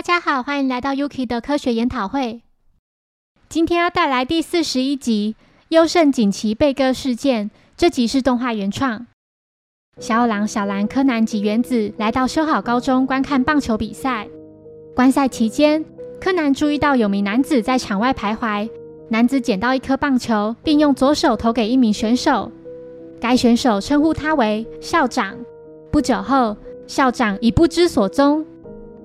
大家好，欢迎来到 Yuki 的科学研讨会。今天要带来第四十一集《优胜锦旗被割事件》。这集是动画原创。小五郎、小兰、柯南及原子来到修好高中观看棒球比赛。观赛期间，柯南注意到有名男子在场外徘徊。男子捡到一颗棒球，并用左手投给一名选手。该选手称呼他为校长。不久后，校长已不知所踪。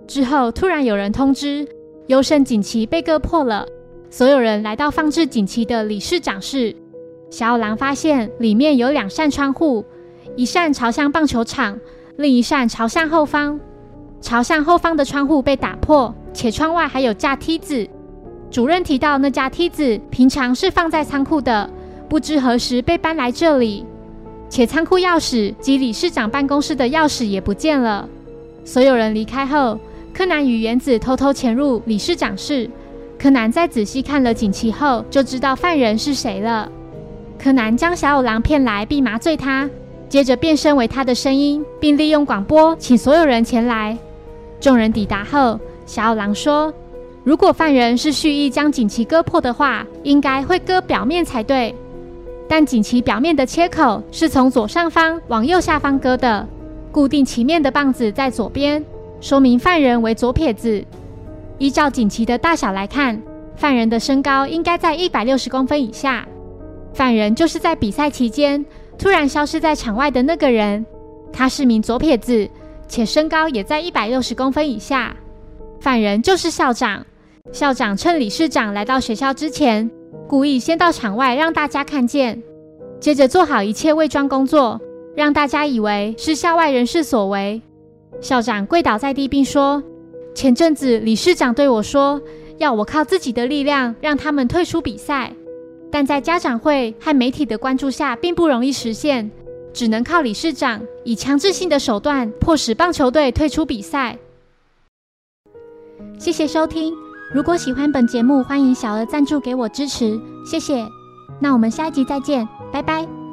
之后，突然有人通知，优胜锦旗被割破了。所有人来到放置锦旗的理事长室。小五郎发现里面有两扇窗户，一扇朝向棒球场，另一扇朝向后方。朝向后方的窗户被打破，且窗外还有架梯子。主任提到，那架梯子平常是放在仓库的，不知何时被搬来这里。且仓库钥匙及理事长办公室的钥匙也不见了。所有人离开后。柯南与原子偷偷潜入理事长室。柯南在仔细看了锦旗后，就知道犯人是谁了。柯南将小五郎骗来，并麻醉他，接着变身为他的声音，并利用广播请所有人前来。众人抵达后，小五郎说：“如果犯人是蓄意将锦旗割破的话，应该会割表面才对。但锦旗表面的切口是从左上方往右下方割的，固定旗面的棒子在左边。”说明犯人为左撇子。依照锦旗的大小来看，犯人的身高应该在一百六十公分以下。犯人就是在比赛期间突然消失在场外的那个人。他是名左撇子，且身高也在一百六十公分以下。犯人就是校长。校长趁理事长来到学校之前，故意先到场外让大家看见，接着做好一切伪装工作，让大家以为是校外人士所为。校长跪倒在地，并说：“前阵子理事长对我说，要我靠自己的力量让他们退出比赛，但在家长会和媒体的关注下，并不容易实现，只能靠理事长以强制性的手段迫使棒球队退出比赛。”谢谢收听，如果喜欢本节目，欢迎小额赞助给我支持，谢谢。那我们下一集再见，拜拜。